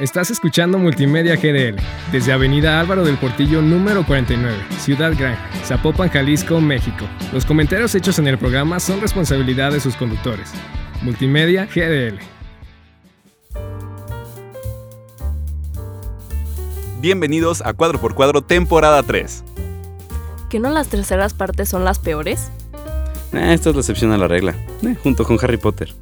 Estás escuchando Multimedia GDL desde Avenida Álvaro del Portillo número 49, Ciudad Gran, Zapopan, Jalisco, México. Los comentarios hechos en el programa son responsabilidad de sus conductores. Multimedia GDL. Bienvenidos a Cuadro por Cuadro, temporada 3. ¿Que no las terceras partes son las peores? Eh, esta es la excepción a la regla, eh, junto con Harry Potter.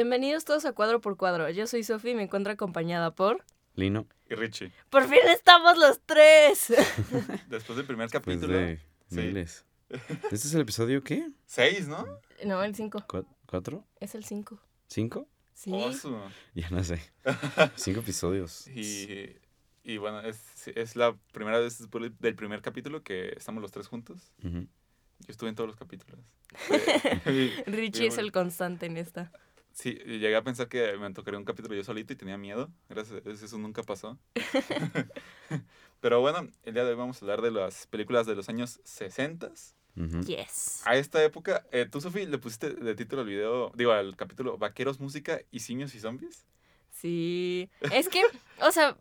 Bienvenidos todos a Cuadro por Cuadro. Yo soy Sofi y me encuentro acompañada por... Lino. Y Richie. ¡Por fin estamos los tres! Después del primer capítulo. de Sí. ¿Este es el episodio qué? Seis, ¿no? no, el 5. ¿Cu- ¿Cuatro? Es el 5. ¿Cinco? Sí. Oso. Ya no sé. Cinco episodios. Y, y bueno, es, es la primera vez después del primer capítulo que estamos los tres juntos. Yo estuve en todos los capítulos. Richie es bueno. el constante en esta. Sí, llegué a pensar que me tocaría un capítulo yo solito y tenía miedo. Gracias a Dios eso nunca pasó. Pero bueno, el día de hoy vamos a hablar de las películas de los años 60. Ujú. Yes. A esta época, eh, tú, Sofi, le pusiste de título al video, digo, al capítulo Vaqueros, Música y Simios y Zombies. Sí. Es que, o sea,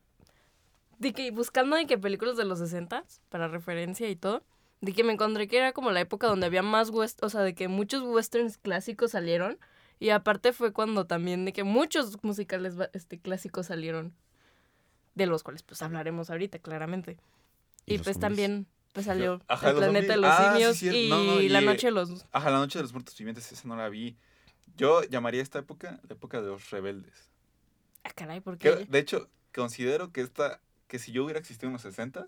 de que buscando de que películas de los 60 para referencia y todo, de que me encontré que era como la época donde había más west, o sea, de que muchos westerns clásicos salieron y aparte fue cuando también de que muchos musicales este clásicos salieron de los cuales pues hablaremos ahorita claramente. ¿Y pues zombies? también pues salió Ajá, El planeta de los Ah, sí, simios y No, no, La noche de los Ajá, La Noche de los Muertos Vivientes, esa no la vi. Yo llamaría esta época la época de los rebeldes. Ah, caray, ¿por Que, qué? de hecho, considero que esta, que si yo hubiera existido en los 60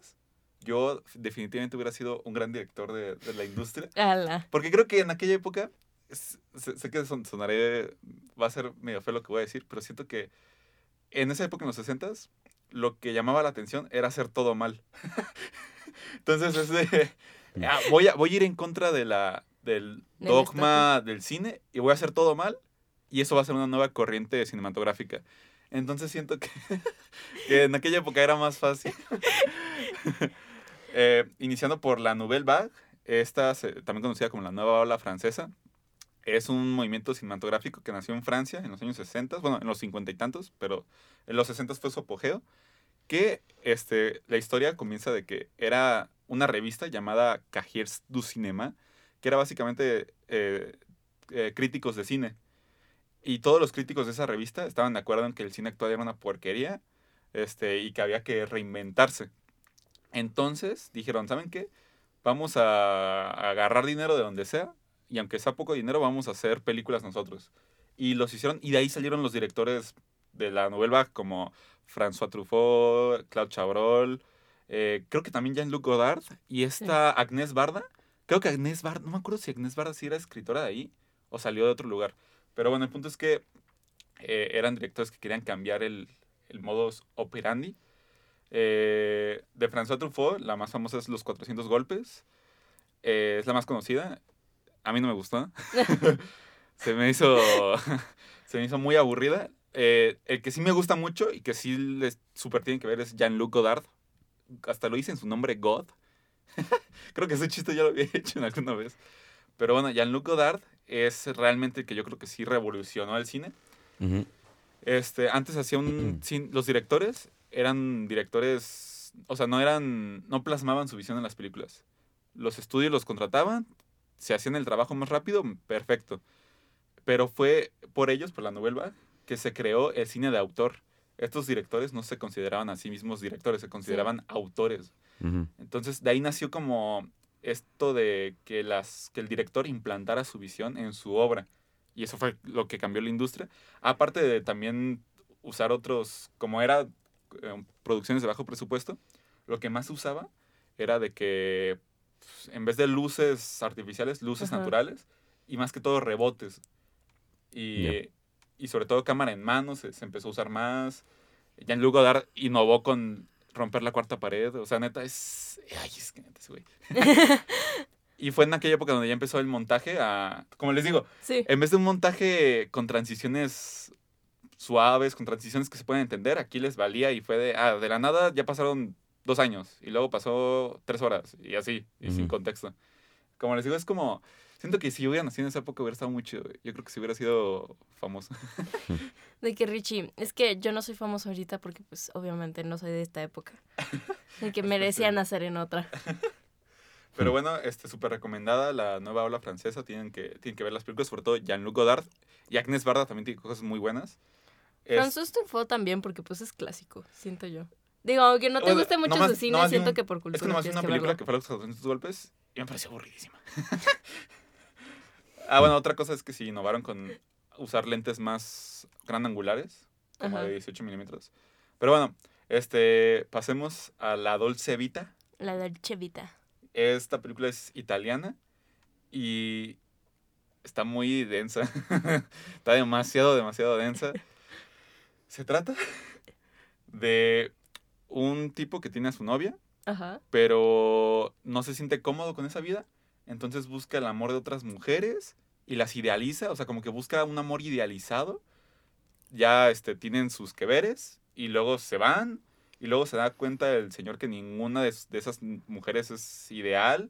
yo definitivamente hubiera sido un gran director de, de la industria. Ala. Porque creo que en aquella época, sé, sé que son- sonaré, va a ser medio feo lo que voy a decir, pero siento que en esa época, en los 60 lo que llamaba la atención era hacer todo mal. Entonces, es de, ah, voy, a, voy a ir en contra de la, del Del dogma del cine y voy a hacer todo mal y eso va a ser una nueva corriente cinematográfica. Entonces siento que, que en aquella época era más fácil. Eh, iniciando por la Nouvelle Vague, esta se- también conocida como la nueva ola francesa, es un movimiento cinematográfico que nació en Francia en los años 60, bueno, en los 50 y tantos, pero en los 60 fue su apogeo, que este, la historia comienza de que era una revista llamada Cahiers du Cinéma, que era básicamente eh, eh, críticos de cine. Y todos los críticos de esa revista estaban de acuerdo en que el cine actual era una porquería este, y que había que reinventarse. Entonces dijeron, ¿saben qué? Vamos a agarrar dinero de donde sea y aunque sea poco dinero, vamos a hacer películas nosotros. Y los hicieron y de ahí salieron los directores de la novela como François Truffaut, Claude Chabrol, eh, creo que también Jean-Luc Godard y esta Agnès Barda. Creo que Agnès Barda, no me acuerdo si Agnès Barda sí era escritora de ahí o salió de otro lugar. Pero bueno, el punto es que eh, eran directores que querían cambiar el, el modus operandi. Eh, de François Truffaut, la más famosa es Los 400 Golpes. Es la más conocida. A mí no me gustó. se me hizo. se me hizo muy aburrida. Eh, el que sí me gusta mucho y que sí les super tienen que ver es Jean-Luc Godard. Hasta lo hice en su nombre God. creo que ese chiste ya lo había hecho en alguna vez. Pero bueno, Jean-Luc Godard es realmente el que yo creo que sí revolucionó el cine. Este, antes hacía un los directores eran directores, o sea, no eran no plasmaban su visión en las películas. Los estudios los contrataban, se hacían el trabajo más rápido, perfecto. Pero fue por ellos, por la novela, que se creó el cine de autor. Estos directores no se consideraban a sí mismos directores, se consideraban autores. Entonces, de ahí nació como esto de que, las, que el director implantara su visión en su obra. Y eso fue lo que cambió la industria. Aparte de también usar otros, como era eh, producciones de bajo presupuesto, lo que más se usaba era de que pues, en vez de luces artificiales, luces Ajá. naturales y más que todo rebotes. Y, y sobre todo cámara en mano se, se empezó a usar más. Jean-Luc Godard innovó con romper la cuarta pared. O sea, neta, es. Ay, es que neta ese güey. y fue en aquella época donde ya empezó el montaje a. Como les digo, Sí. en vez de un montaje con transiciones suaves, con transiciones que se pueden entender, aquí les valía y fue de. Ah, de la nada ya pasaron dos años. Y luego pasó tres horas. Y así, y sin Ujú. contexto. como les digo, es como... Siento que si yo hubiera nacido en esa época hubiera estado muy chido. Yo creo que si hubiera sido famoso. De que Richie, es que yo no soy famoso ahorita porque pues obviamente no soy de esta época. De que merecía nacer en otra. Pero bueno, este súper recomendada la nueva ola francesa. Tienen que, tienen que ver las películas, sobre todo Jean-Luc Godard. Y Agnes Barda también tiene cosas muy buenas. Es- François Truffaut también porque pues es clásico, siento yo. Digo, aunque no te O sea, guste mucho su cine, vi siento un- que por cultura Es que nomás tienes una que película verlo. que fue Los 400 golpes y me pareció aburridísima. ah, bueno, otra cosa es que sí innovaron con usar lentes más grandangulares, como Ajá. de 18 milímetros. Pero bueno, este, pasemos a La Dolce Vita. La Dolce Vita. Esta película es italiana y está muy densa. está demasiado, demasiado densa. Se trata de un tipo que tiene a su novia Ajá. pero no se siente cómodo con esa vida. Entonces busca el amor de otras mujeres y las idealiza, o sea, como que busca un amor idealizado. Ya este, tienen sus que veres y luego se van y luego se da cuenta el señor que ninguna de, de esas mujeres es ideal.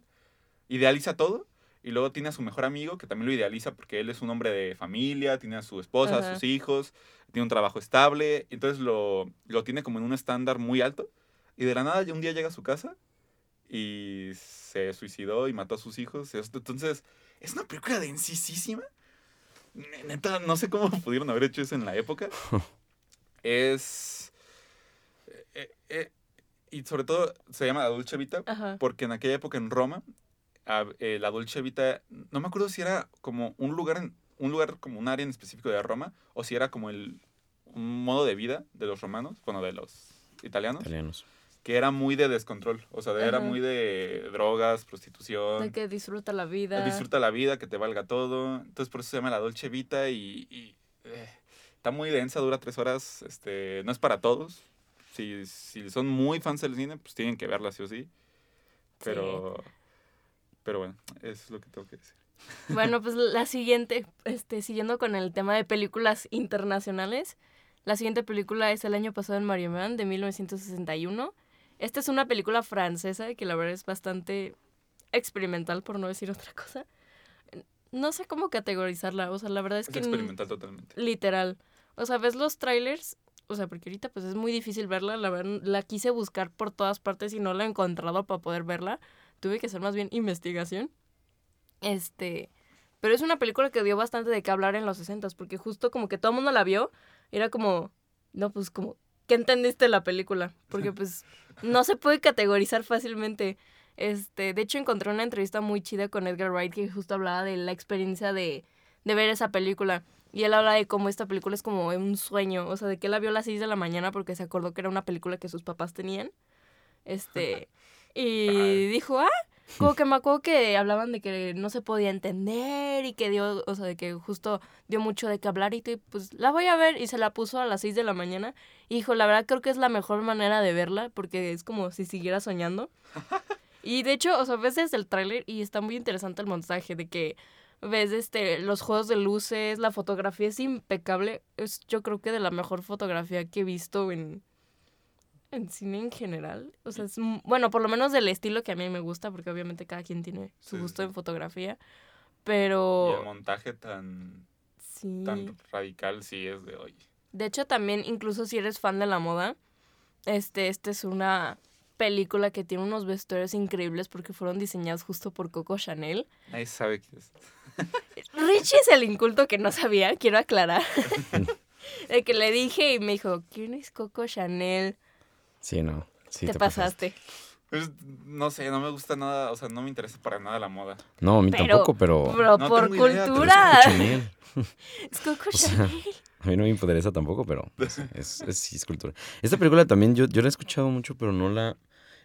Idealiza todo y luego tiene a su mejor amigo que también lo idealiza porque él es un hombre de familia, tiene a su esposa, a Ajá. sus hijos, tiene un trabajo estable, entonces lo, lo tiene como en un estándar muy alto. Y de la nada un día llega a su casa y se suicidó y mató a sus hijos. Entonces, es una película densísima. Ne- Neta, no sé cómo pudieron haber hecho eso en la época. es... eh, eh, y sobre todo se llama La Dolce Vita Ajá. porque en aquella época en Roma, a- eh, la Dolce Vita, no me acuerdo si era como un lugar, en, un lugar como un área en específico de Roma, o si era como el, un modo de vida de los romanos, bueno, de los italianos, Italianos. que era muy de descontrol, o sea, de- era muy de drogas, De prostitución, que disfruta la vida. disfruta la vida, que te valga todo, entonces por eso se llama la Dolce Vita y, y, eh, está muy densa, dura tres horas, este, no es para todos. Si, si son muy fans del cine, pues tienen que verla sí o sí. Pero, pero bueno, eso es lo que tengo que decir. Bueno, pues la siguiente, este, siguiendo con el tema de películas internacionales, la siguiente película es El año pasado en Mariemán de 1961. Esta es una película francesa que la verdad es bastante experimental, por no decir otra cosa. No sé cómo categorizarla, o sea, la verdad es Es que... experimental totalmente. Literal. O sea, ves los trailers, o sea, porque ahorita pues es muy difícil verla, la verdad, la quise buscar por todas partes y no la he encontrado para poder verla. Tuve que hacer más bien investigación. Este, pero es una película que dio bastante de qué hablar en los 60 porque justo como que todo el mundo la vio, era como, no, pues como, ¿qué entendiste de la película? Porque pues no se puede categorizar fácilmente. Este, de hecho encontré una entrevista muy chida con Edgar Wright que justo hablaba de la experiencia de, de ver esa película. Y él habla de cómo esta película es como un sueño, o sea, de que él la vio a las 6 de la mañana porque se acordó que era una película que sus papás tenían. Este, y Ay. dijo, ah, como que me acuerdo que hablaban de que no se podía entender y que dio, o sea, de que justo dio mucho de qué hablar y pues la voy a ver y se la puso a las 6 de la mañana. Y dijo, la verdad creo que es la mejor manera de verla porque es como si siguiera soñando. Y de hecho, o sea, ves desde el tráiler y está muy interesante el montaje de que ves este los juegos de luces, la fotografía es impecable. Es yo creo que de la mejor fotografía que he visto en en cine en general. O sea, es bueno, por lo menos del estilo que a mí me gusta, porque obviamente cada quien tiene su Sí, gusto sí. en fotografía. Y el Pero montaje tan, sí. tan radical sí es de hoy. De hecho, también, incluso si eres fan de la moda, este, este es una película que tiene unos vestuarios increíbles porque fueron diseñados justo por Coco Chanel. Nadie sabe qué es. Richie es el inculto que no sabía, quiero aclarar. De que le dije y me dijo, ¿quién es Coco Chanel? Sí, no. Sí, te, pasaste. Pues, no sé, no me gusta nada, o sea, no me interesa para nada la moda. No, a mí Pero- tampoco, pero. Pero No por tengo idea, pero es cultura. Chanel. Es Coco O sea, Chanel. A mí no me interesa tampoco, pero pues, es, es, sí, es cultura. Esta película también yo, yo la he escuchado mucho, pero no la...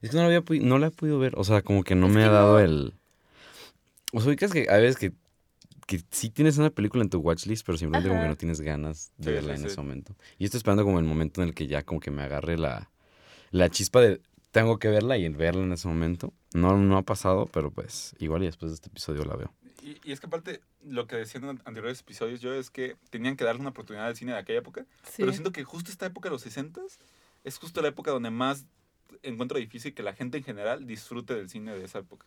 Es que no la, había, pu- no la he podido ver. O sea, como que no Es me que ha dado no. el... O sea, ubicas que hay veces que, que sí tienes una película en tu watchlist, pero simplemente como que Ajá. no tienes ganas de Sí, verla sí, en sí. ese momento. Y estoy esperando como el momento en el que ya como que me agarre la, la chispa de tengo que verla y verla en ese momento. No, no ha pasado, pero pues igual y después de este episodio la veo. Y, y es que aparte, lo que decían en anteriores episodios yo es que tenían que darle una oportunidad al cine de aquella época. Sí. Pero siento que justo esta época de los 60 es justo la época donde más encuentro difícil que la gente en general disfrute del cine de esa época.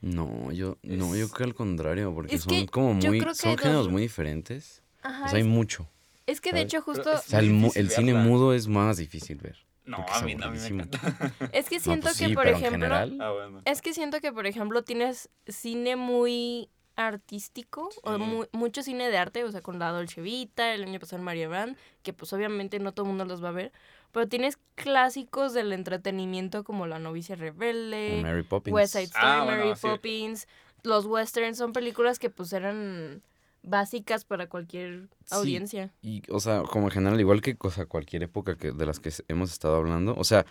No, yo, no, yo creo al contrario, porque Es son que como muy, que son los- géneros muy diferentes. Ajá, O sea, hay es, mucho. es que de hecho justo... O sea, el, el cine mudo es más difícil ver. No, a mí, no, a mí me encanta. Es que No, siento pues que, sí, por ejemplo... general, Ah, bueno. Es que siento que, por ejemplo, tienes cine muy artístico, o mu- mucho cine de arte, o sea, con la Dolce Vita, el año pasado en María Brand, que pues obviamente no todo el mundo los va a ver, pero tienes clásicos del entretenimiento como La novicia rebelde, Mary Poppins. West Side Story, Ah, bueno, Mary sí. Poppins, los westerns, son películas que pues eran básicas para cualquier Sí. audiencia. Y, o sea, como en general, igual que o sea, cualquier época que, de las que hemos estado hablando, o sea,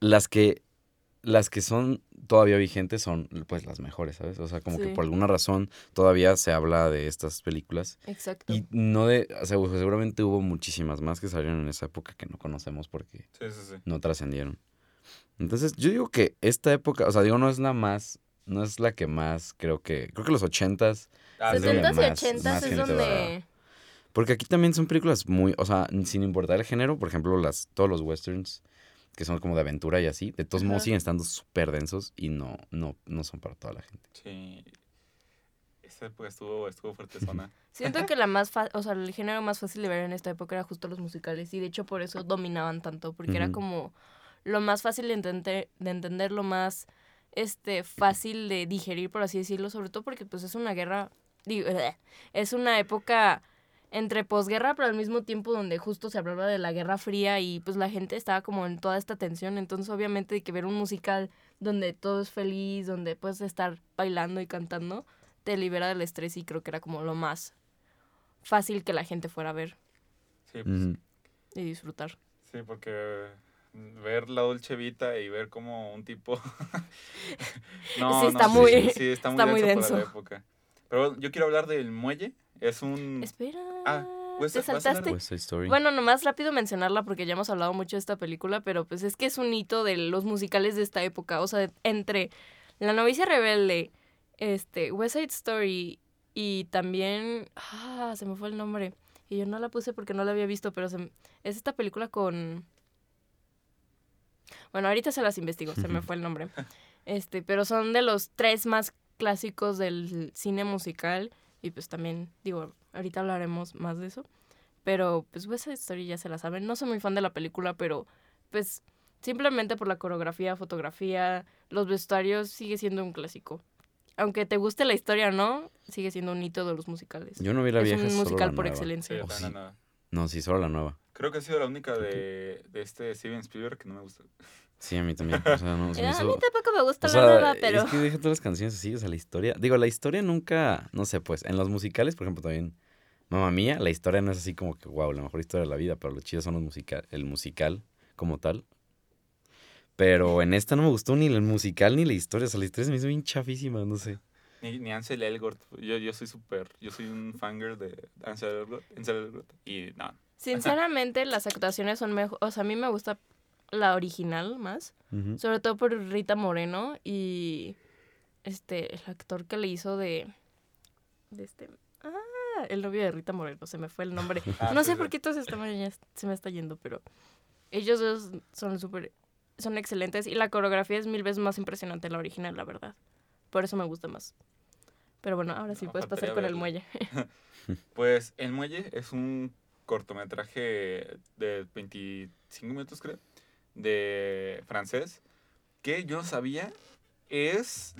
las que las que son todavía vigentes son pues las mejores, ¿sabes? O sea, como que por alguna razón todavía se habla de estas películas Exacto. y no de, o sea, pues, seguramente hubo muchísimas más que salieron en esa época que no conocemos porque Sí, sí, sí. no trascendieron. Entonces, yo digo que esta época, o sea, digo, no es la más, no es la que más, creo que, creo que los ochentas, Ah, es donde 70s y más- 80s más es donde... porque aquí también son películas muy, o sea, sin importar el género, por ejemplo, las, todos los westerns que son como de aventura y así, de todos modos siguen estando súper densos y no, no, no son para toda la gente. Sí. Esa época estuvo, estuvo fuerte zona. Siento que la más fa- o sea, el género más fácil de ver en esta época era justo los musicales y de hecho por eso dominaban tanto, porque era como lo más fácil de entender, de entender, lo más este fácil de digerir, por así decirlo, sobre todo porque pues es una guerra, digo, es una época entre posguerra, pero al mismo tiempo donde justo se hablaba de la Guerra Fría y pues la gente estaba como en toda esta tensión, entonces obviamente hay que ver un musical donde todo es feliz, donde puedes estar bailando y cantando, te libera del estrés y creo que era como lo más fácil que la gente fuera a ver Sí, pues, y disfrutar. sí, porque ver la Dolce Vita y ver como un tipo... Sí, está muy- sí, está muy está muy denso, para la denso. época. Pero bueno, yo quiero hablar del muelle. Es un... Espera, Ah, pues, te ¿vas a hablar? saltaste. West Side Story. Bueno, nomás rápido mencionarla porque ya hemos hablado mucho de esta película, pero pues es que es un hito de los musicales de esta época. O sea, entre La novicia rebelde, este, West Side Story y también... Ah, se me fue el nombre. Y yo no la puse porque no la había visto, pero se es esta película con... Bueno, ahorita se las investigo, se me fue el nombre. Este, pero son de los tres más clásicos del cine musical. Y pues también, digo, ahorita hablaremos más de eso. Pero pues Side Story ya se la saben. No soy muy fan de la película, pero pues simplemente por la coreografía, fotografía, los vestuarios, sigue siendo un clásico. Aunque te guste la historia o no, sigue siendo un hito de los musicales. Yo no vi la es vieja, un solo musical la por nueva. Excelencia. Oh, sí. nueva. No, sí, solo la nueva. Creo que ha sido la única de, de este Steven Spielberg que no me gusta. Sí, a mí también. O sea, no, se me a hizo- mí tampoco me gusta O la nueva, pero... es que deja todas las canciones así, o sea, la historia. Digo, la historia nunca, no sé, pues, en los musicales, por ejemplo, también, mamá mía, la historia no es así como que, wow, la mejor historia de la vida, pero lo chido son los musical, el musical como tal. Pero en esta no me gustó ni el musical ni la historia, o sea, la historia se me hizo bien chafísima, no sé. Ni, ni Ansel Elgort. Yo, yo soy súper... Yo soy un fangirl de Ansel Elgort. Ansel Elgort y no. Sinceramente, las actuaciones son mejor. O sea, a mí me gusta la original más. Sobre todo por Rita Moreno y este, el actor que le hizo de. de este. Ah, el novio de Rita Moreno, se me fue el nombre. Ah, no sé sí. por qué todo se, está- se me está yendo, pero ellos dos son súper. son excelentes y la coreografía es mil veces más impresionante la original, la verdad. Por eso me gusta más. Pero bueno, ahora sí No, puedes pasar con el muelle. Pues El Muelle es un cortometraje de 25 minutos, creo, de francés, que yo no sabía es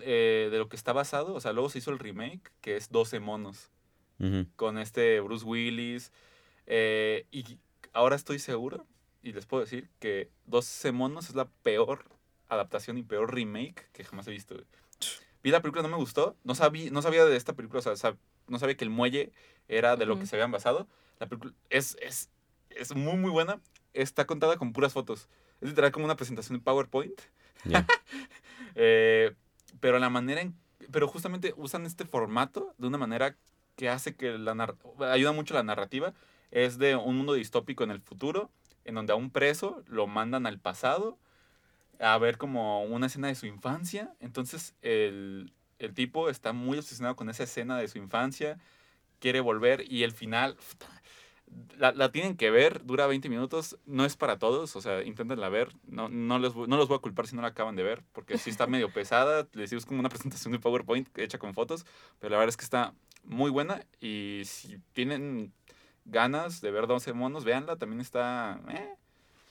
eh, de lo que está basado. O sea, luego se hizo el remake, que es 12 monos, con este Bruce Willis. eh, y ahora estoy seguro, y les puedo decir, que 12 monos es la peor adaptación y peor remake que jamás he visto. Vi la película, no me gustó. No sabía, no sabía de esta película, o sea, sab- no sabía que el muelle era de lo que se habían basado. La película es, es, es muy, muy buena. Está contada con puras fotos. Es literal como una presentación en PowerPoint. Eh, pero la manera en, pero justamente usan este formato de una manera que hace que la nar- ayuda mucho la narrativa. Es de un mundo distópico en el futuro, en donde a un preso lo mandan al pasado a ver como una escena de su infancia. Entonces el, el tipo está muy obsesionado con esa escena de su infancia, quiere volver y el final la, la tienen que ver, dura 20 minutos, no es para todos, o sea, inténtenla ver, no, no, les, no los voy a culpar si no la acaban de ver, porque sí está medio pesada, les digo, es como una presentación de PowerPoint hecha con fotos, pero la verdad es que está muy buena y si tienen ganas de ver 12 monos, véanla, también está... eh,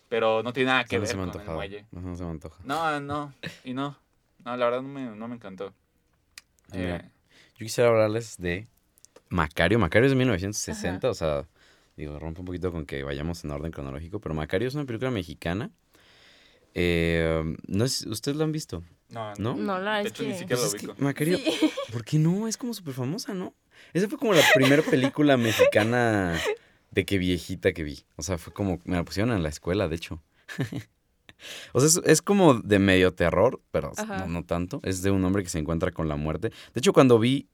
pero no tiene nada que No ver se me con el muelle. No, no se me antoja. No, no, y no, no, la verdad no me, no me encantó. Mira, Eh, Yo quisiera hablarles de Macario. Macario es de 1960, o sea, digo, rompe un poquito con que vayamos en orden cronológico, pero Macario es una película mexicana. Eh, no es, ¿Ustedes lo han visto? no, ¿No? No, la de hecho ni que- siquiera Pues es que. Macario, Sí. ¿por qué no? Es como súper famosa, ¿no? Esa fue como la primera película mexicana de que viejita que vi. O sea, fue como, me la pusieron en la escuela, de hecho. o sea, es, es como de medio terror, pero no, no tanto. Es de un hombre que se encuentra con la muerte. De hecho, cuando vi,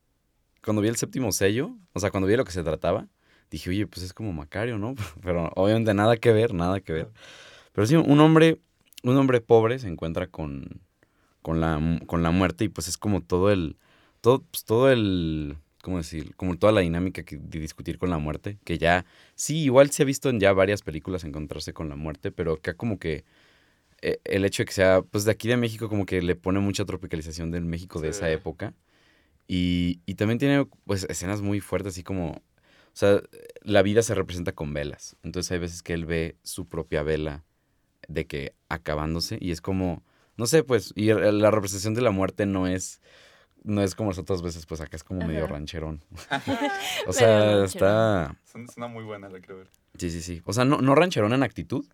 cuando vi el séptimo sello, o sea, cuando vi de lo que se trataba, dije, oye, pues es como Macario, ¿no? Pero obviamente nada que ver, nada que ver. Pero sí, un hombre, un hombre pobre se encuentra con, con, la, con la muerte y pues es como todo el, todo, pues, todo el, ¿cómo decir? Como toda la dinámica que, de discutir con la muerte, que ya, sí, igual se ha visto en ya varias películas encontrarse con la muerte, pero acá como que eh, el hecho de que sea, pues de aquí de México como que le pone mucha tropicalización del México de Sí. esa época. Y, y también tiene pues escenas muy fuertes, así como, sea, la vida se representa con velas. Entonces hay veces que él ve su propia vela de que acabándose y es como, no sé, pues, y la representación de la muerte no es, no es como las otras veces, pues acá es como medio rancherón. o sea, rancherón. está, Suena, suena muy buena, la quiero ver. sí, sí, sí. O sea, no, no rancherón en actitud,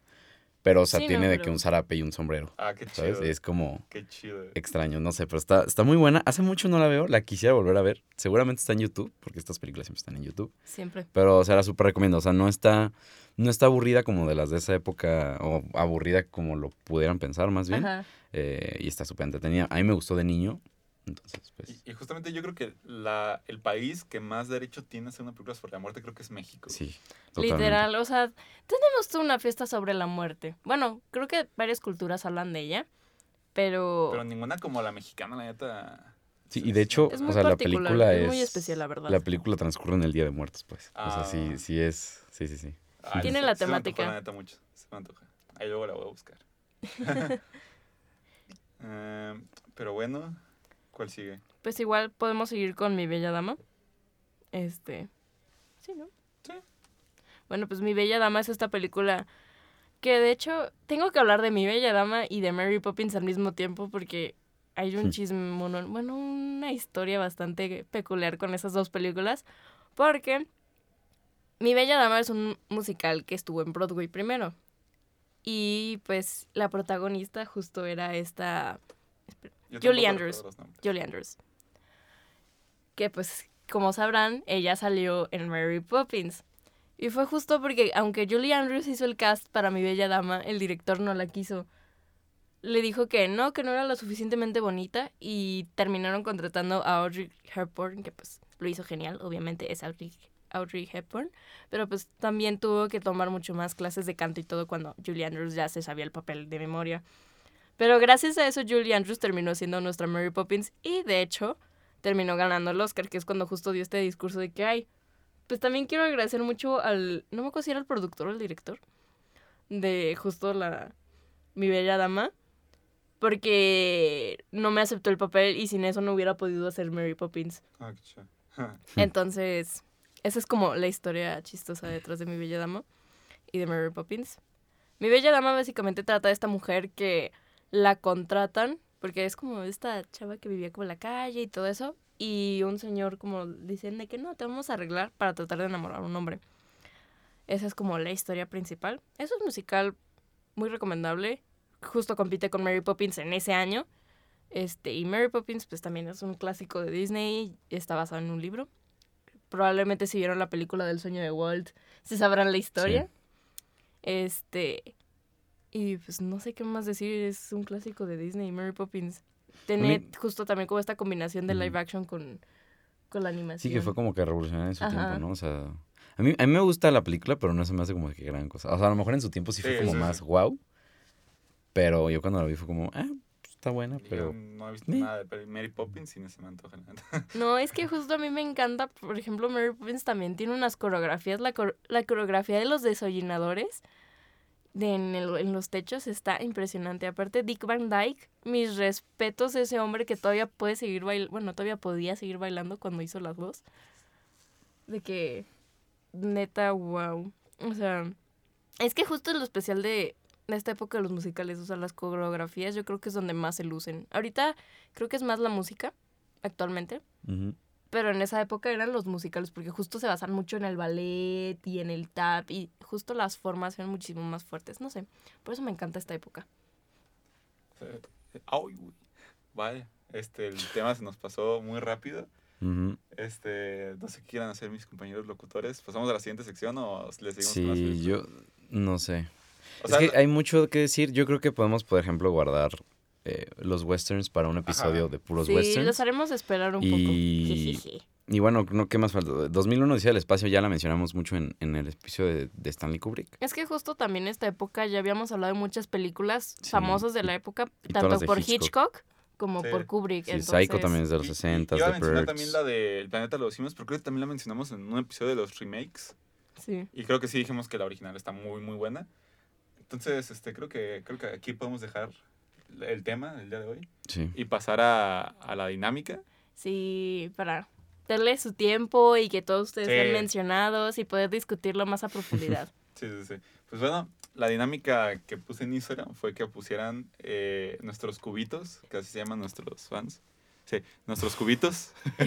pero o sea, Sí, no, tiene de pero- que un zarape y un sombrero, Ah, qué ¿sabes? chido. Es como Qué chido. extraño, no sé, pero está, está muy buena. Hace mucho no la veo, la quisiera volver a ver. Seguramente está en YouTube, porque estas películas siempre están en YouTube. Siempre. Pero, o sea, la súper recomiendo. O sea, no está, no está aburrida como de las de esa época, o aburrida como lo pudieran pensar, más bien. Ajá. Eh, y está súper entretenida. A mí me gustó de niño. Entonces, justamente yo creo que la, el país que más derecho tiene a hacer una película sobre la muerte creo que es México. Sí. totalmente. Literal, o sea, tenemos toda una fiesta sobre la muerte. Bueno, creo que varias culturas hablan de ella, pero, Pero ninguna como la mexicana, la neta. Sí, y de hecho, es o sea, la película es muy especial, la verdad. La película transcurre en el Día de Muertos, pues. O sea, sí, Ah. sí es. Sí, sí, sí. Ay, Tiene se- la se me antojó, temática. la neta mucho. Se me antoja. Ahí luego la voy a buscar. Eh, pero bueno, ¿cuál sigue? Pues igual podemos seguir con Mi Bella Dama. Este, sí, ¿no? Sí. Bueno, pues Mi Bella Dama es esta película que de hecho tengo que hablar de Mi Bella Dama y de Mary Poppins al mismo tiempo porque hay un Hmm. chisme, mono- bueno, una historia bastante peculiar con esas dos películas porque Mi Bella Dama es un musical que estuvo en Broadway primero y pues la protagonista justo era esta Julie Andrews. Julie Andrews. Que pues, como sabrán, ella salió en Mary Poppins. Y fue justo porque, aunque Julie Andrews hizo el cast para Mi Bella Dama, el director no la quiso. Le dijo que no, que no era lo suficientemente bonita y terminaron contratando a Audrey Hepburn, que pues lo hizo genial, obviamente es Audrey, Audrey Hepburn, pero pues también tuvo que tomar mucho más clases de canto y todo cuando Julie Andrews ya se sabía el papel de memoria. Pero gracias a eso Julie Andrews terminó siendo nuestra Mary Poppins y de hecho terminó ganando el Oscar, que es cuando justo dio este discurso de que hay. Pues también quiero agradecer mucho al, no me acuerdo si era el productor o el director, de justo la Mi Bella Dama, porque no me aceptó el papel y sin eso no hubiera podido hacer Mary Poppins. Ah. Entonces, esa es como la historia chistosa detrás de Mi Bella Dama y de Mary Poppins. Mi Bella Dama básicamente trata de esta mujer que la contratan, porque es como esta chava que vivía como en la calle y todo eso, y un señor como dicen de que no, te vamos a arreglar para tratar de enamorar a un hombre. Esa es como la historia principal. Es un musical muy recomendable. Justo compite con Mary Poppins en ese año. Este, y Mary Poppins, pues también es un clásico de Disney. Está basado en un libro. Probablemente si vieron la película del sueño de Walt, se sabrán la historia. Este. Y pues no sé qué más decir. Es un clásico de Disney, Mary Poppins. Tiene mí- justo también como esta combinación de live action con, con la animación. Sí, que fue como que revolucionaria en su Ajá. tiempo, ¿no? O sea, a mí, a mí me gusta la película, pero no se me hace como que gran cosa. O sea, a lo mejor en su tiempo sí fue Sí, como sí, más sí. wow. Pero yo cuando la vi fue como, ah, pues, está buena, Yo pero... no he visto nada de Mary Poppins y no se me antoja nada. No, es que justo a mí me encanta, por ejemplo, Mary Poppins también tiene unas coreografías, la, cor- la coreografía de los desollinadores de en, el- en los techos está impresionante. Aparte, Dick Van Dyke, mis respetos a ese hombre que todavía puede seguir bailando, bueno, todavía podía seguir bailando cuando hizo las dos. De que, neta, wow. O sea, es que justo lo especial de, esta época de los musicales, o sea, las coreografías, yo creo que es donde más se lucen. Ahorita creo que es más la música, actualmente. Ujú. Pero en esa época eran los musicales, porque justo se basan mucho en el ballet y en el tap, y justo las formas eran muchísimo más fuertes. No sé, por eso me encanta esta época. Ay, güey. Vale, este, el tema se nos pasó muy rápido. Este, no sé qué quieran hacer mis compañeros locutores. ¿Pasamos a la siguiente sección o les seguimos con las Sí, yo no sé. O es sea, que hay mucho que decir. Yo creo que podemos, por ejemplo, guardar eh, los westerns para un episodio Ajá. de puros sí, westerns. los haremos esperar un Y- poco. Jijiji. Y bueno, no, ¿qué más falta? 2001 Odisea del Espacio ya la mencionamos mucho en, en el episodio de, de Stanley Kubrick. Es que justo también esta época ya habíamos hablado de muchas películas Sí, famosas de la época, y todas las tanto de por Hitchcock. Hitchcock, como Sí. por Kubrick. Sí, entonces, Psycho también es de los y- y 60, Iba a The mencionar Birds. también la del Planeta de los Simios, pero creo que también la mencionamos en un episodio de los remakes. Sí. Y creo que sí dijimos que la original está muy, muy buena. Entonces, este, creo que, creo que aquí podemos dejar el tema del día de hoy Sí. y pasar a, a la dinámica. Sí, para darle su tiempo y que todos ustedes Sí. sean mencionados y poder discutirlo más a profundidad. Sí, sí, sí. Pues bueno, la dinámica que puse en Instagram fue que pusieran eh, nuestros cubitos, que así se llaman nuestros fans. Sí, nuestros cubitos.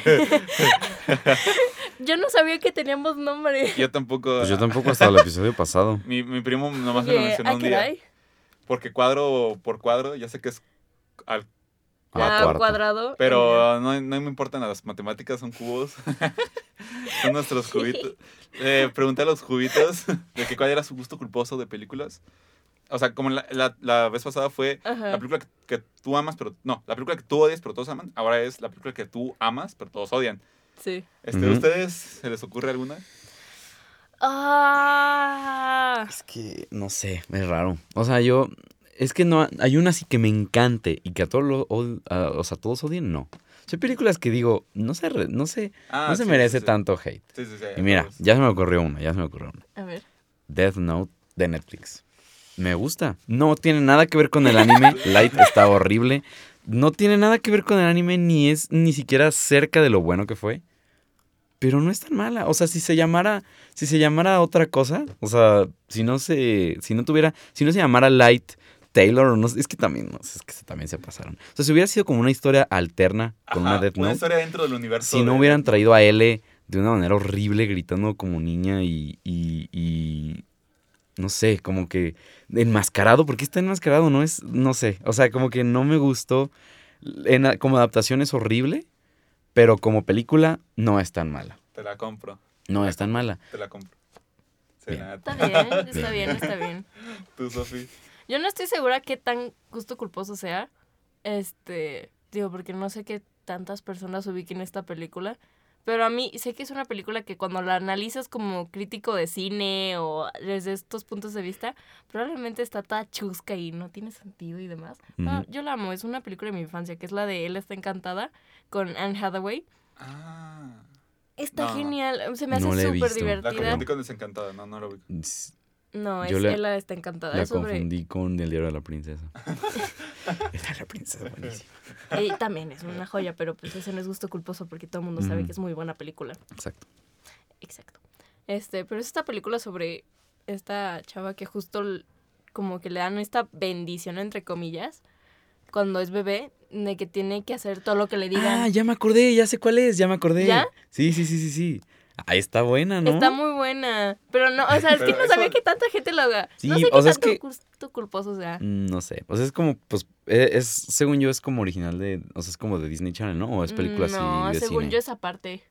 Yo no sabía que teníamos nombre. Yo tampoco. Pues yo tampoco hasta el episodio pasado. Mi, mi primo nomás me lo mencionó un día. caray. Porque cuadro por cuadro, ya sé que es al Ah, cuadrado. Pero no, no me importan las matemáticas, son cubos. son nuestros cubitos. Eh, pregunté a los cubitos de que cuál era su gusto culposo de películas. O sea, como la, la, la vez pasada fue Ajá. la película que, que tú amas, pero... No, la película que tú odias, pero todos aman. Ahora es la película que tú amas, pero todos odian. Sí. Este. ¿Ustedes se les ocurre alguna? Ah. Es que, no sé, es raro. O sea, yo... Es que no... Hay una así que me encante y que a todos, lo, od- a- o sea, todos odien, no. Son películas que digo, no se, re- no sé, Ah, no se sí, merece sí, sí. tanto hate. Sí, sí, sí. Y mira, todos. ya se me ocurrió una, ya se me ocurrió una. A ver. Death Note de Netflix. Me gusta. No tiene nada que ver con el anime. Light está horrible. No tiene nada que ver con el anime, ni es ni siquiera cerca de lo bueno que fue. Pero no es tan mala. O sea, si se llamara, si se llamara otra cosa, o sea, si no se, si no tuviera, si no se llamara Light Taylor, o no es que también, no es que se- también se pasaron. O sea, si hubiera sido como una historia alterna con una Death una Note, historia dentro del universo. si no hubieran traído a L de una manera horrible, gritando como niña y, y, y no sé, como que enmascarado, ¿por qué está enmascarado? No es, no sé, o sea, como que no me gustó. En- como adaptación es horrible, pero como película no es tan mala. Te la compro, No es tan mala. te la compro. Bien. Está bien, está Bien. bien, está bien. Tú, Sofi. Yo no estoy segura qué tan gusto culposo sea. Este, digo, porque no sé qué tantas personas ubiquen esta película. Pero a mí sé que es una película que cuando la analizas como crítico de cine o desde estos puntos de vista, probablemente está toda chusca y no tiene sentido y demás. No, yo la amo, es una película de mi infancia, que es la de Él está encantada con Anne Hathaway. Ah. Está No. genial, se me hace No la súper visto. La La divertida. confundí con Desencantada, no, no lo vi. No, es Yo la- Ella está encantada. La es sobre... confundí con El diario de la princesa. El diario de la princesa, buenísimo. Y también es una joya, pero pues ese no es gusto culposo porque todo el mundo sabe que es muy buena película. Exacto. Exacto. Este, pero es esta película sobre esta chava que justo como que le dan esta bendición entre comillas cuando es bebé de que tiene que hacer todo lo que le digan. Ah, ya me acordé, ya sé cuál es, ya me acordé. ¿Ya? Sí, sí, sí, sí, sí. Ah, está buena, ¿no? Está muy buena, pero no, o sea, es que no sabía que tanta gente lo haga. Sí, no sé o qué sea, es tanto que- culposo sea. Mm, No sé, o sea, es como, pues, e- es, según yo, es como original de, o sea, es como de Disney Channel, ¿no? O es película Mm, no, así de según cine. yo esa parte.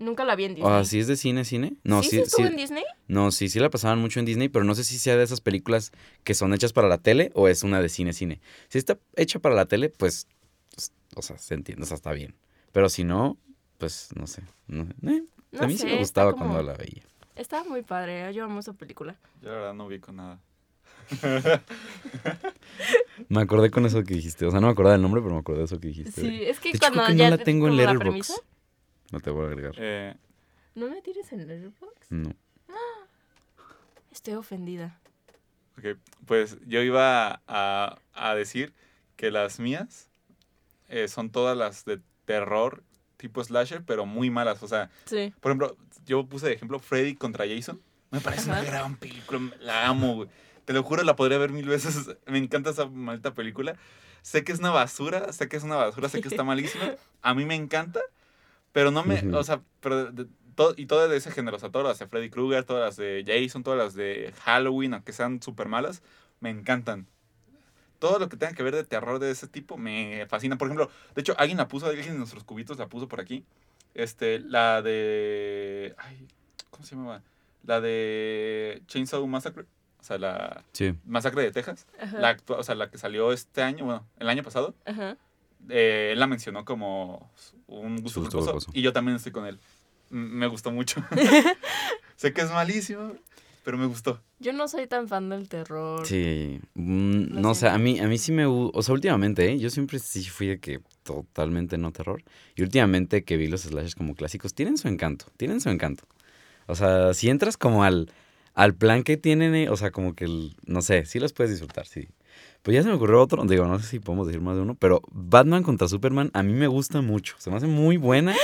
Nunca la vi en Disney. Sea, ¿sí es de cine, cine? No, ¿Sí, sí, sí estuvo sí- en Disney? no, sí, sí la pasaban mucho en Disney, pero no sé si sea de esas películas que son hechas para la tele o es una de cine, cine. Si está hecha para la tele, pues, pues, o sea, se entiende, o sea, está bien. Pero si no, pues, no sé. no- eh, No a mí sí me gustaba como- cuando la veía. Estaba muy padre, yo amo esa película. Yo la verdad no vi con nada. Me acordé con eso que dijiste. O sea, no me acordaba del nombre, pero me acordé de eso que dijiste. Sí, es que De hecho, cuando creo que ya no la te- tengo en Letterboxd. No te voy a agregar. Eh, ¿No me tires en Letterboxd? No. Estoy ofendida. ok, Pues yo iba a, a decir que las mías eh, son todas las de terror tipo slasher, pero muy malas. O sea, Sí. por ejemplo, yo puse de ejemplo Freddy contra Jason. Me parece una Ajá. gran película. La amo, güey. Te lo juro, la podría ver mil veces. Me encanta esa maldita película. Sé que es una basura, sé que es una basura, sé que está malísima. A mí me encanta, pero no me. Ujú. O sea, pero. de- todo, y todas de ese género, o sea, todas las de Freddy Krueger, todas las de Jason, todas las de Halloween, aunque sean súper malas, me encantan. Todo lo que tenga que ver de terror de ese tipo me fascina. Por ejemplo, de hecho, alguien la puso, alguien en nuestros cubitos la puso por aquí. Este, la de. Ay, ¿cómo se llamaba? La de Chainsaw Massacre. O sea, la Sí. Masacre de Texas. Ajá. La, o sea, la que salió este año, bueno, el año pasado. Ajá. eh, él la mencionó como un gusto culposo. Y yo también estoy con él. M- Me gustó mucho. sé que es malísimo, pero me gustó. Yo no soy tan fan del terror. Sí. mm, no, o sea, siento. a mí, a mí sí me... O sea, últimamente, ¿eh? Yo siempre sí fui de que totalmente no terror. Y últimamente que vi los slashers como clásicos, tienen su encanto. Tienen su encanto. O sea, si entras como al, al plan que tienen, eh, o sea, como que, el- no sé, sí los puedes disfrutar, sí. Pues ya se me ocurrió otro, digo, no sé si podemos decir más de uno, pero Batman contra Superman a mí me gusta mucho. Se me hace muy buena.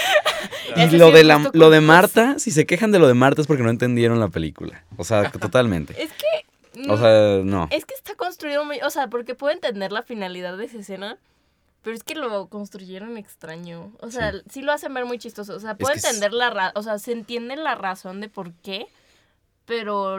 Y lo de, la, lo de. Marta, si se quejan de lo de Marta es porque no entendieron la película. O sea, totalmente. Es que. O sea, no. Es que está construido muy. O sea, porque puedo entender la finalidad de esa escena. Pero es que lo construyeron extraño. O sea, sí, lo hacen ver muy chistoso. O sea, puedo es- entender la O sea, se entiende la razón de por qué. Pero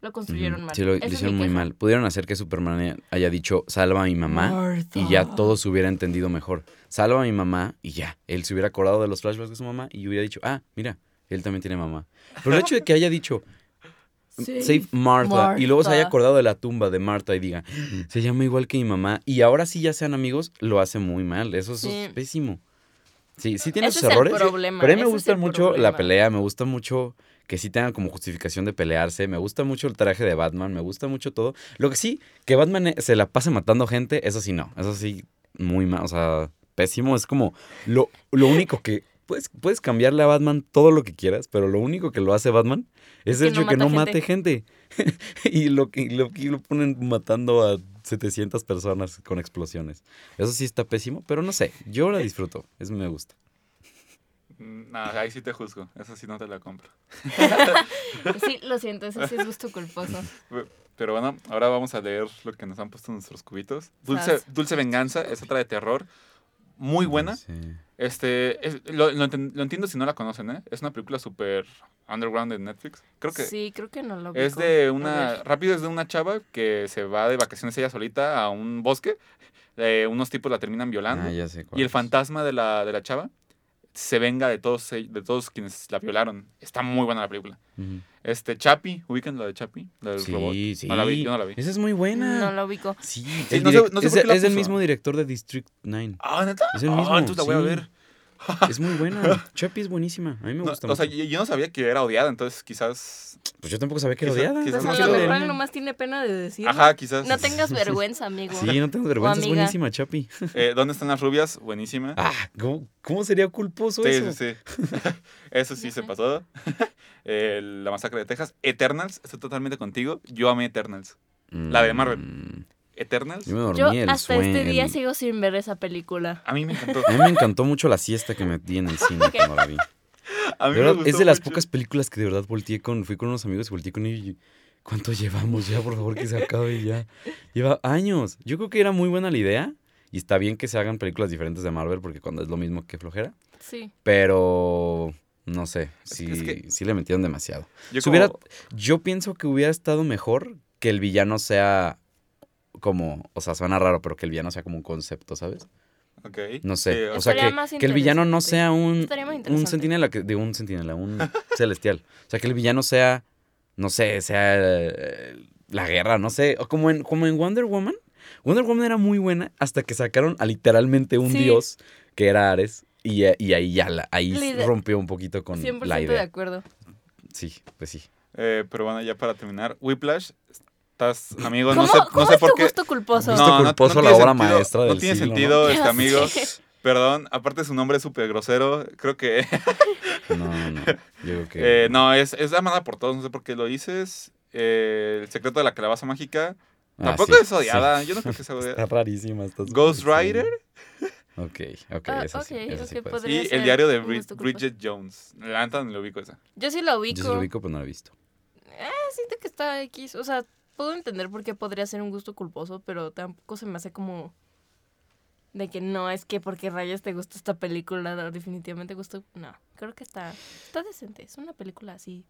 lo construyeron mal. Sí, lo, hicieron muy mal. Pudieron hacer que Superman haya dicho, salva a mi mamá. Y ya todo se hubiera entendido mejor. Salva a mi mamá y ya. Él se hubiera acordado de los flashbacks de su mamá y hubiera dicho, ah, mira, él también tiene mamá. Pero el hecho de que haya dicho. Save Martha, y luego se haya acordado de la tumba de Martha y diga, se llama igual que mi mamá, y ahora sí ya sean amigos, lo hace muy mal. Eso, eso Sí. es pésimo. Sí, sí tiene sus errores. problema, Pero a mí me gusta mucho la pelea, me gusta mucho que sí tengan como justificación de pelearse, me gusta mucho el traje de Batman, me gusta mucho todo. Lo que sí, que Batman eh, se la pase matando gente, eso sí no, eso sí muy mal, o sea, pésimo, es como lo, lo único que... Puedes, puedes cambiarle a Batman todo lo que quieras, pero lo único que lo hace Batman es el hecho que no mate gente. y lo que lo, lo ponen matando a 700 personas con explosiones. Eso sí está pésimo, pero no sé, yo la disfruto, eso me gusta. Mm, No, ahí sí te juzgo. Esa sí no te la compro. Sí, lo siento, ese sí es gusto culposo. Pero bueno, ahora vamos a leer lo que nos han puesto en nuestros cubitos. Dulce. Dulce Venganza es otra de terror. Muy buena. Sí. Este, es- lo, lo lo entiendo si no la conocen, ¿eh? Es una película súper underground de Netflix. Creo que Sí, creo que no lo es de una... Rápido es de una chava que se va de vacaciones ella solita a un bosque. Eh, unos tipos la terminan violando. Ah, ya sé cuál y el es. fantasma de la, de la chava se venga de todos, e- de todos quienes la violaron. Está muy buena la película. Este, Chappie, ubican la de Chappie, la del robot. Sí, sí. No la vi, yo no la vi. Esa es muy buena. No lo ubico. Sí, Sí, el no sé- direc- no sé es, por qué la es del puso. mismo director de District 9. Ah, ¿neta? Es el Ah, mismo, entonces la voy a sí. ver. Es muy buena. Chappie es buenísima. A mí me No, gusta o sea, yo, yo no sabía que era odiada, entonces quizás... Pues yo tampoco sabía que era odiada. quizás Pues no a lo mejor nomás tiene pena de decirlo. Ajá, quizás. No tengas vergüenza, amigo. Sí, no tengo vergüenza. Es buenísima, Chappie. Eh, ¿Dónde están las rubias? Buenísima. Ah, ¿cómo, cómo sería culposo sí, eso? sí, sí. Eso sí se pasó. Eh, la masacre de Texas. Eternals, estoy totalmente contigo. Yo amé Eternals. La de Marvel. Eternals, Yo me dormí Yo el hasta sueño. este día sigo sin ver esa película. a mí me encantó. A mí me encantó mucho la siesta que metí en el cine cuando la vi. A mí De me verdad, gustó es de las mucho. pocas películas que de verdad volteé con. Fui con unos amigos y volteé con ellos y. ¿Cuánto llevamos ya? Por favor, que se acabe ya. Lleva años. Yo creo que era muy buena la idea. Y está bien que se hagan películas diferentes de Marvel porque cuando es lo mismo que flojera. Sí. Pero. No sé. Sí, es que- sí le metieron demasiado. Yo Si como- hubiera- yo pienso que hubiera estado mejor que el villano sea como. O sea, suena raro, pero que el villano sea como un concepto, ¿sabes? Ok. No sé. Sí, o sea, que, que el villano no sea un, Estaría muy un sentinela, que, de un sentinela, un celestial. O sea, que el villano sea, no sé, sea eh, la guerra, no sé. O como en, como en Wonder Woman. Wonder Woman era muy buena hasta que sacaron a literalmente un Sí. dios que era Ares. Y, eh, y ahí ya la, ahí Lider- rompió un poquito con 100% la de idea. acuerdo. Sí, pues sí. Eh, pero bueno, ya para terminar. Whiplash, Estás, amigo, ¿Cómo, no sé, no sé es por tu qué. gusto culposo? Gusto culposo, la tiene obra sentido- maestra No del tiene siglo, sentido, ¿no? este Ya amigo. Perdón, aparte su nombre es súper grosero. Creo que. No, no. Yo creo que. eh, no, es, es amada por todos. No sé por qué lo dices. Eh, el secreto de la calabaza mágica. Ah, Tampoco sí, es odiada. sí. Yo no creo que sea Está odiada. rarísima. Está Ghost Rider Ok, ok, Ah, esa sí. ok, esa sí y ser el diario de Brid-. Bridget Jones. La no le ubico esa. Yo sí la ubico. Yo sí lo ubico, pero no lo he visto. Siento que está X. O sea, puedo entender por qué podría ser un gusto culposo, pero tampoco se me hace como. De que no, es que porque rayos te gusta esta película, definitivamente gusto. No, creo que está, está decente. Es una película así.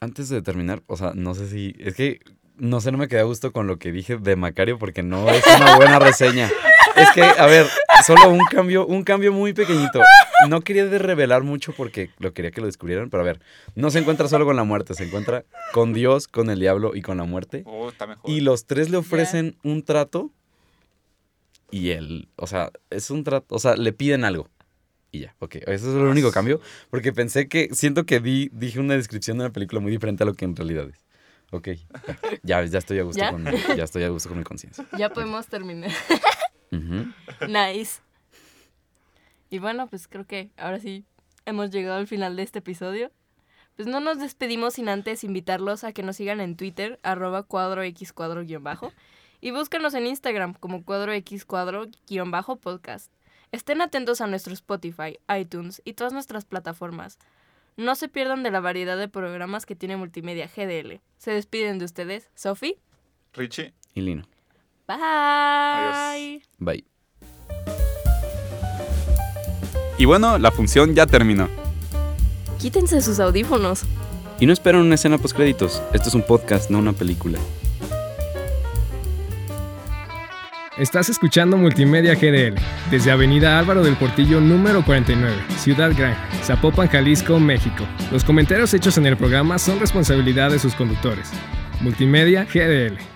Antes de terminar, o sea, no sé si. Es que no sé, no me quedé a gusto con lo que dije de Macario porque no es una buena reseña. Es que, a ver, solo un cambio, un cambio muy pequeñito. No quería de revelar mucho porque lo quería que lo descubrieran, pero a ver, no se encuentra solo con la muerte, se encuentra con Dios, con el diablo y con la muerte. Oh, está mejor. Y los tres le ofrecen un trato y él, o sea, es un trato, o sea, le piden algo. Y ya, ok, ese es el único cambio, porque pensé que, siento que di, dije una descripción de una película muy diferente a lo que en realidad es. Ok, ya, ya estoy a gusto ¿Ya? con, ya estoy a gusto con mi conciencia. Ya podemos terminar. Nice. Y bueno, pues creo que ahora sí hemos llegado al final de este episodio. Pues no nos despedimos sin antes invitarlos a que nos sigan en Twitter, arroba cuadro x cuadro guion bajo, y búscanos en Instagram como cuadro x cuadro guion bajo podcast. Estén atentos a nuestro Spotify, iTunes y todas nuestras plataformas. No se pierdan de la variedad de programas que tiene Multimedia GDL. Se despiden de ustedes, Sofi. Richie. Y Lino, Bye. bye. Y bueno, la función ya terminó. Quítense sus audífonos. Y no esperen una escena post créditos, esto es un podcast, no una película. Estás escuchando Multimedia GDL desde Avenida Álvaro del Portillo número 49, Ciudad Gran, Zapopan, Jalisco, México. Los comentarios hechos en el programa son responsabilidad de sus conductores. Multimedia GDL.